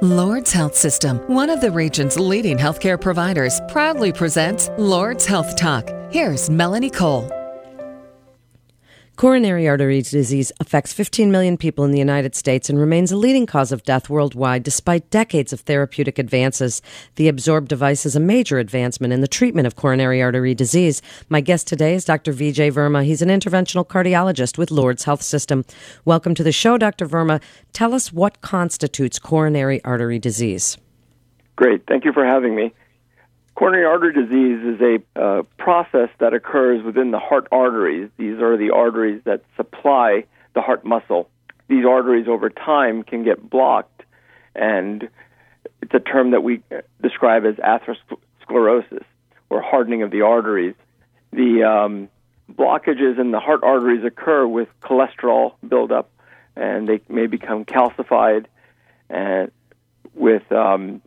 Lourdes Health System, one of the region's leading healthcare providers, proudly presents Lourdes Health Talk. Here's Melanie Cole. Coronary artery disease affects 15 million people in the United States and remains a leading cause of death worldwide despite decades of therapeutic advances. The Absorb device is a major advancement in the treatment of coronary artery disease. My guest today is Dr. Vijay Verma. He's an interventional cardiologist with Lourdes Health System. Welcome to the show, Dr. Verma. Tell us what constitutes coronary artery disease. Great. Thank you for having me. Coronary artery disease is a uh, process that occurs within the heart arteries. These are the arteries that supply the heart muscle. These arteries over time can get blocked, and it's a term that we describe as atherosclerosis or hardening of the arteries. The um, blockages in the heart arteries occur with cholesterol buildup, and they may become calcified and with um,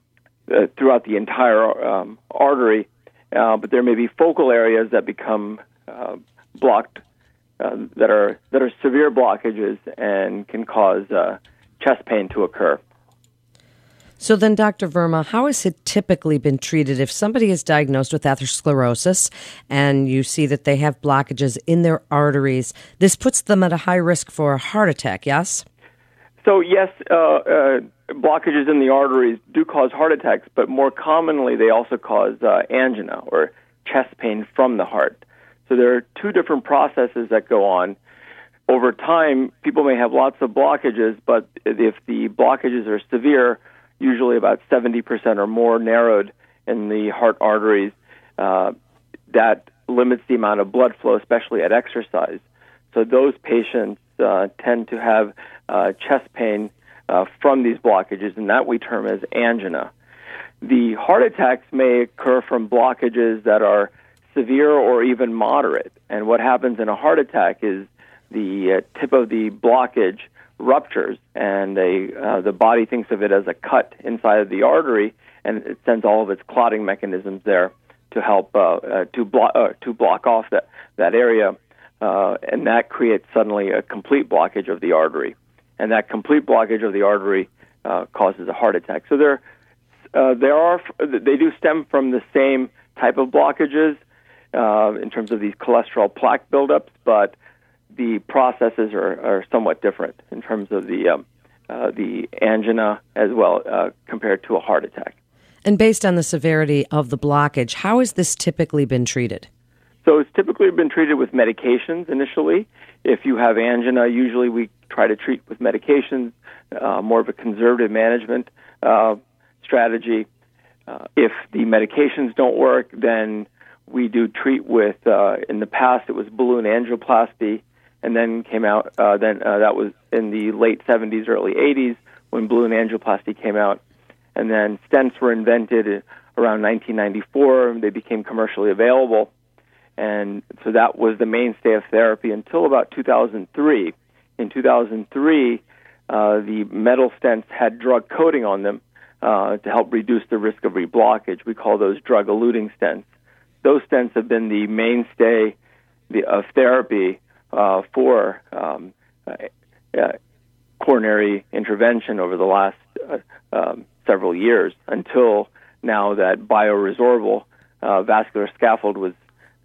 uh, throughout the entire um, artery, uh, but there may be focal areas that become uh, blocked uh, that are that are severe blockages and can cause uh, chest pain to occur. So then, Dr. Verma, how has it typically been treated if somebody is diagnosed with atherosclerosis and you see that they have blockages in their arteries? This puts them at a high risk for a heart attack. Yes. So yes, uh, uh, blockages in the arteries do cause heart attacks, but more commonly they also cause uh, angina or chest pain from the heart. So there are two different processes that go on. Over time, people may have lots of blockages, but if the blockages are severe, usually about 70% or more narrowed in the heart arteries, uh, that limits the amount of blood flow, especially at exercise. So those patients tend to have uh, chest pain uh, from these blockages, and that we term as angina. The heart attacks may occur from blockages that are severe or even moderate. And what happens in a heart attack is the uh, tip of the blockage ruptures, and uh, the body thinks of it as a cut inside of the artery, and it sends all of its clotting mechanisms there to help uh, uh, to block uh, to block off that that area uh, and that creates suddenly a complete blockage of the artery, and that complete blockage of the artery uh, causes a heart attack. So there, uh, there are they do stem from the same type of blockages uh, in terms of these cholesterol plaque buildups, but the processes are, are somewhat different in terms of the um, uh, the angina as well uh, compared to a heart attack. And based on the severity of the blockage, how has this typically been treated? So it's typically been treated with medications initially. If you have angina, usually we try to treat with medications, uh, more of a conservative management uh, strategy. Uh, if the medications don't work, then we do treat with. Uh, in the past, it was balloon angioplasty, and then came out. Uh, then uh, that was in the late 70s, early 80s when balloon angioplasty came out, and then stents were invented around 1994. They became commercially available and so that was the mainstay of therapy until about 2003. In 2003, uh, the metal stents had drug coating on them uh, to help reduce the risk of reblockage. We call those drug eluting stents. Those stents have been the mainstay of therapy uh, for um, uh, uh, coronary intervention over the last uh, um, several years until now that bioresorbable vascular scaffold was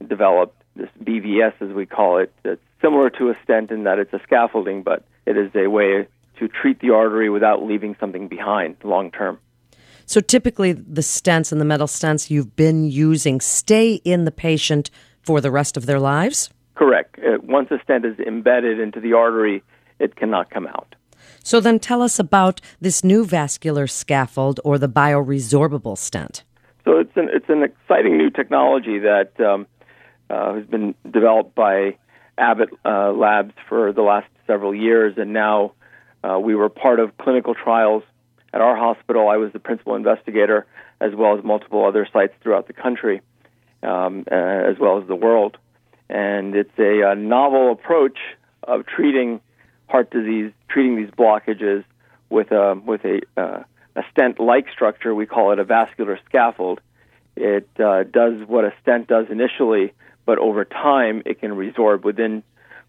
developed this BVS, as we call it. It's similar to a stent in that it's a scaffolding, but it is a way to treat the artery without leaving something behind long term. So typically, the stents and the metal stents you've been using stay in the patient for the rest of their lives? Correct. Uh, once a stent is embedded into the artery, it cannot come out. So then tell us about this new vascular scaffold or the bioresorbable stent. So it's an, it's an exciting new technology that um, uh, who's been developed by Abbott uh, Labs for the last several years, and now uh, we were part of clinical trials at our hospital. I was the principal investigator, as well as multiple other sites throughout the country, um, uh, as well as the world. And it's a, a novel approach of treating heart disease, treating these blockages with a with a uh, a stent-like structure. We call it a vascular scaffold. It uh, does what a stent does initially, but over time it can resorb within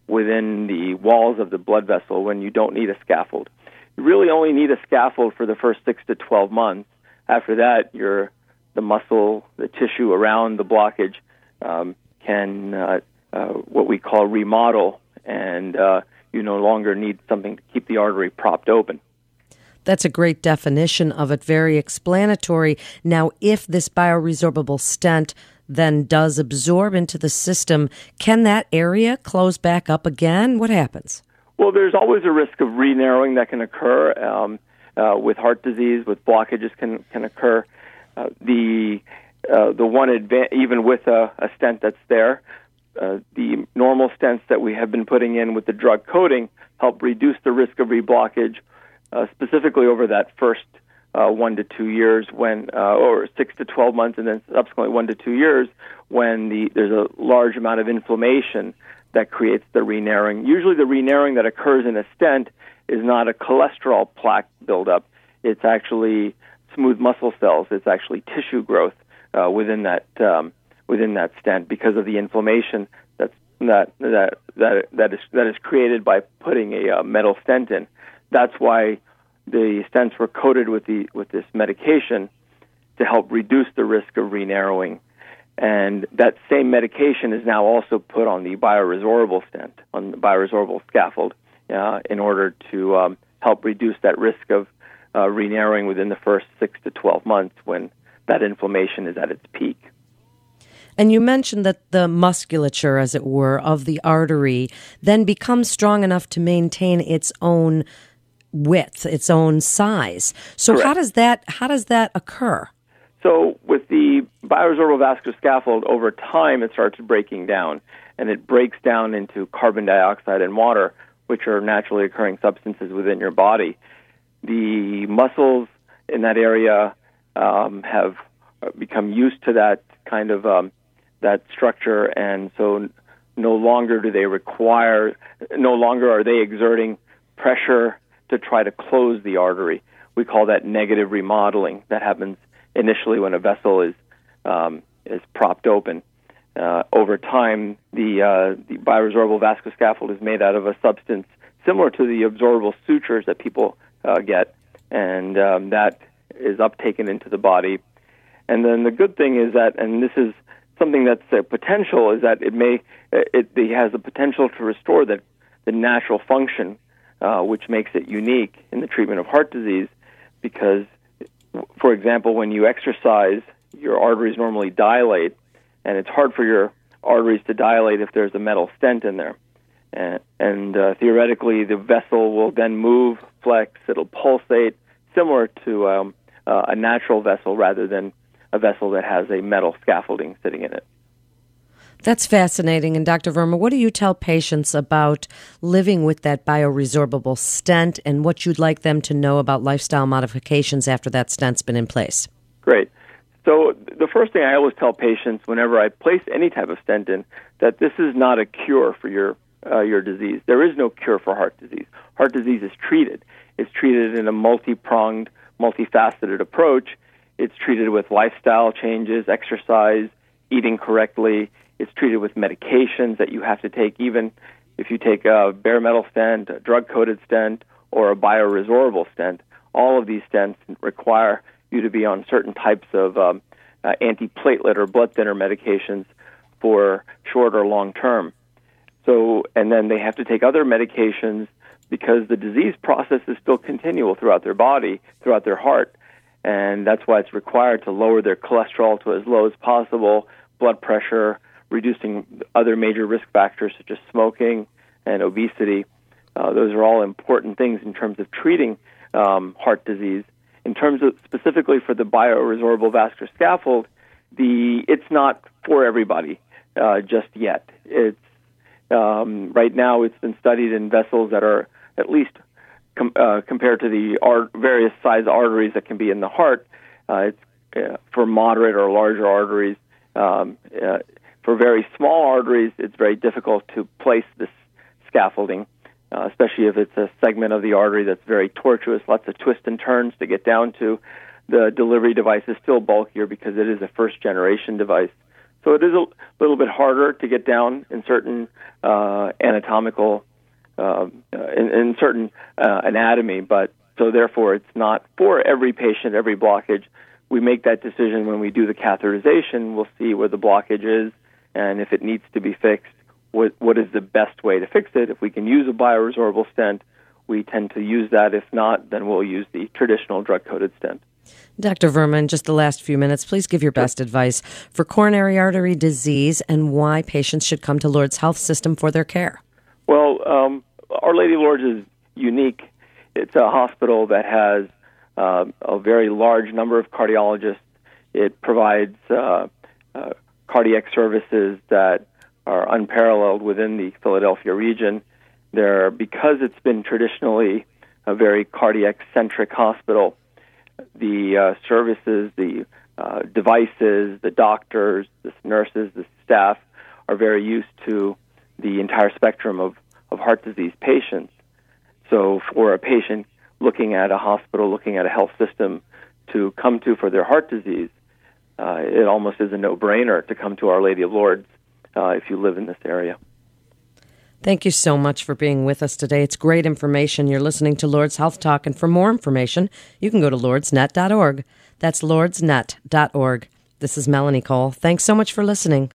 within the walls of the blood vessel when you don't need a scaffold. you really only need a scaffold for the first six to 12 months. After that, your the muscle, the tissue around the blockage um, can uh, uh, what we call remodel, and uh, you no longer need something to keep the artery propped open. That's a great definition of it, very explanatory. Now, if this bioresorbable stent then does absorb into the system, can that area close back up again? What happens? Well, there's always a risk of re-narrowing that can occur um, uh, with heart disease, with blockages can can occur. Uh, the uh, the one adva- even with a, a stent that's there, uh, the normal stents that we have been putting in with the drug coating help reduce the risk of reblockage, uh, specifically over that first uh, one to two years when, uh, or six to 12 months, and then subsequently one to two years when the, there's a large amount of inflammation that creates the re-narrowing. Usually the re-narrowing that occurs in a stent is not a cholesterol plaque buildup. It's actually smooth muscle cells. It's actually tissue growth uh, within that um, within that stent because of the inflammation that's that that that that is that is created by putting a uh, metal stent in. That's why the stents were coated with the with this medication to help reduce the risk of re-narrowing. And that same medication is now also put on the bioresorbable stent, on the bioresorbable scaffold, uh, in order to um, help reduce that risk of uh, re-narrowing within the first six to 12 months when that inflammation is at its peak. And you mentioned that the musculature, as it were, of the artery then becomes strong enough to maintain its own width, its own size. So Correct. how does that how does that occur? So with the bioresorbable vascular scaffold, over time it starts breaking down, and it breaks down into carbon dioxide and water, which are naturally occurring substances within your body. The muscles in that area um, have become used to that kind of um, that structure, and so no longer do they require, no longer are they exerting pressure to try to close the artery. We call that negative remodeling. That happens initially when a vessel is um, is propped open. Uh, over time, the uh, the bioresorbable vascular scaffold is made out of a substance similar to the absorbable sutures that people uh, get, and um, that is uptaken into the body. And then the good thing is that, and this is something that's a potential, is that it may it, it has the potential to restore the the natural function uh, which makes it unique in the treatment of heart disease because, for example, when you exercise, your arteries normally dilate, and it's hard for your arteries to dilate if there's a metal stent in there. And, and uh, theoretically, the vessel will then move, flex, it'll pulsate, similar to um, uh, a natural vessel rather than a vessel that has a metal scaffolding sitting in it. That's fascinating. And Dr. Verma, what do you tell patients about living with that bioresorbable stent and what you'd like them to know about lifestyle modifications after that stent's been in place? Great. So the first thing I always tell patients whenever I place any type of stent in that this is not a cure for your uh, your disease. There is no cure for heart disease. Heart disease is treated. It's treated in a multi-pronged, multifaceted approach. It's treated with lifestyle changes, exercise, eating correctly, it's treated with medications that you have to take, even if you take a bare metal stent, a drug coated stent, or a bioresorbable stent. All of these stents require you to be on certain types of um, uh, antiplatelet or blood thinner medications for short or long term. So, and then they have to take other medications because the disease process is still continual throughout their body, throughout their heart, and that's why it's required to lower their cholesterol to as low as possible, blood pressure, reducing other major risk factors such as smoking and obesity. Uh, those are all important things in terms of treating um, heart disease. In terms of specifically for the bioresorbable vascular scaffold, the it's not for everybody uh, just yet. It's um, right now it's been studied in vessels that are at least com- uh, compared to the various size arteries that can be in the heart. Uh, it's uh, for moderate or larger arteries. Um, uh, for very small arteries, it's very difficult to place this scaffolding, uh, especially if it's a segment of the artery that's very tortuous, lots of twists and turns to get down to. The delivery device is still bulkier because it is a first generation device. So it is a little bit harder to get down in certain uh, anatomical, uh, in, in, certain uh, anatomy, but So therefore, it's not for every patient, every blockage. We make that decision when we do the catheterization. We'll see where the blockage is, and if it needs to be fixed, what what is the best way to fix it? If we can use a bioresorbable stent, we tend to use that. If not, then we'll use the traditional drug-coated stent. Dr. Verma, just the last few minutes, please give your best advice for coronary artery disease and why patients should come to Lourdes Health System for their care. Well, um, Our Lady Lourdes is unique. It's a hospital that has uh, a very large number of cardiologists. It provides uh, uh, cardiac services that are unparalleled within the Philadelphia region. There, because it's been traditionally a very cardiac centric hospital, the uh, services, the uh, devices, the doctors, the nurses, the staff are very used to the entire spectrum of, of heart disease patients. So, for a patient looking at a hospital, looking at a health system to come to for their heart disease, uh, it almost is a no brainer to come to Our Lady of Lourdes uh, if you live in this area. Thank you so much for being with us today. It's great information. You're listening to Lourdes Health Talk, and for more information, you can go to lourdesnet.org. That's lourdesnet.org. This is Melanie Cole. Thanks so much for listening.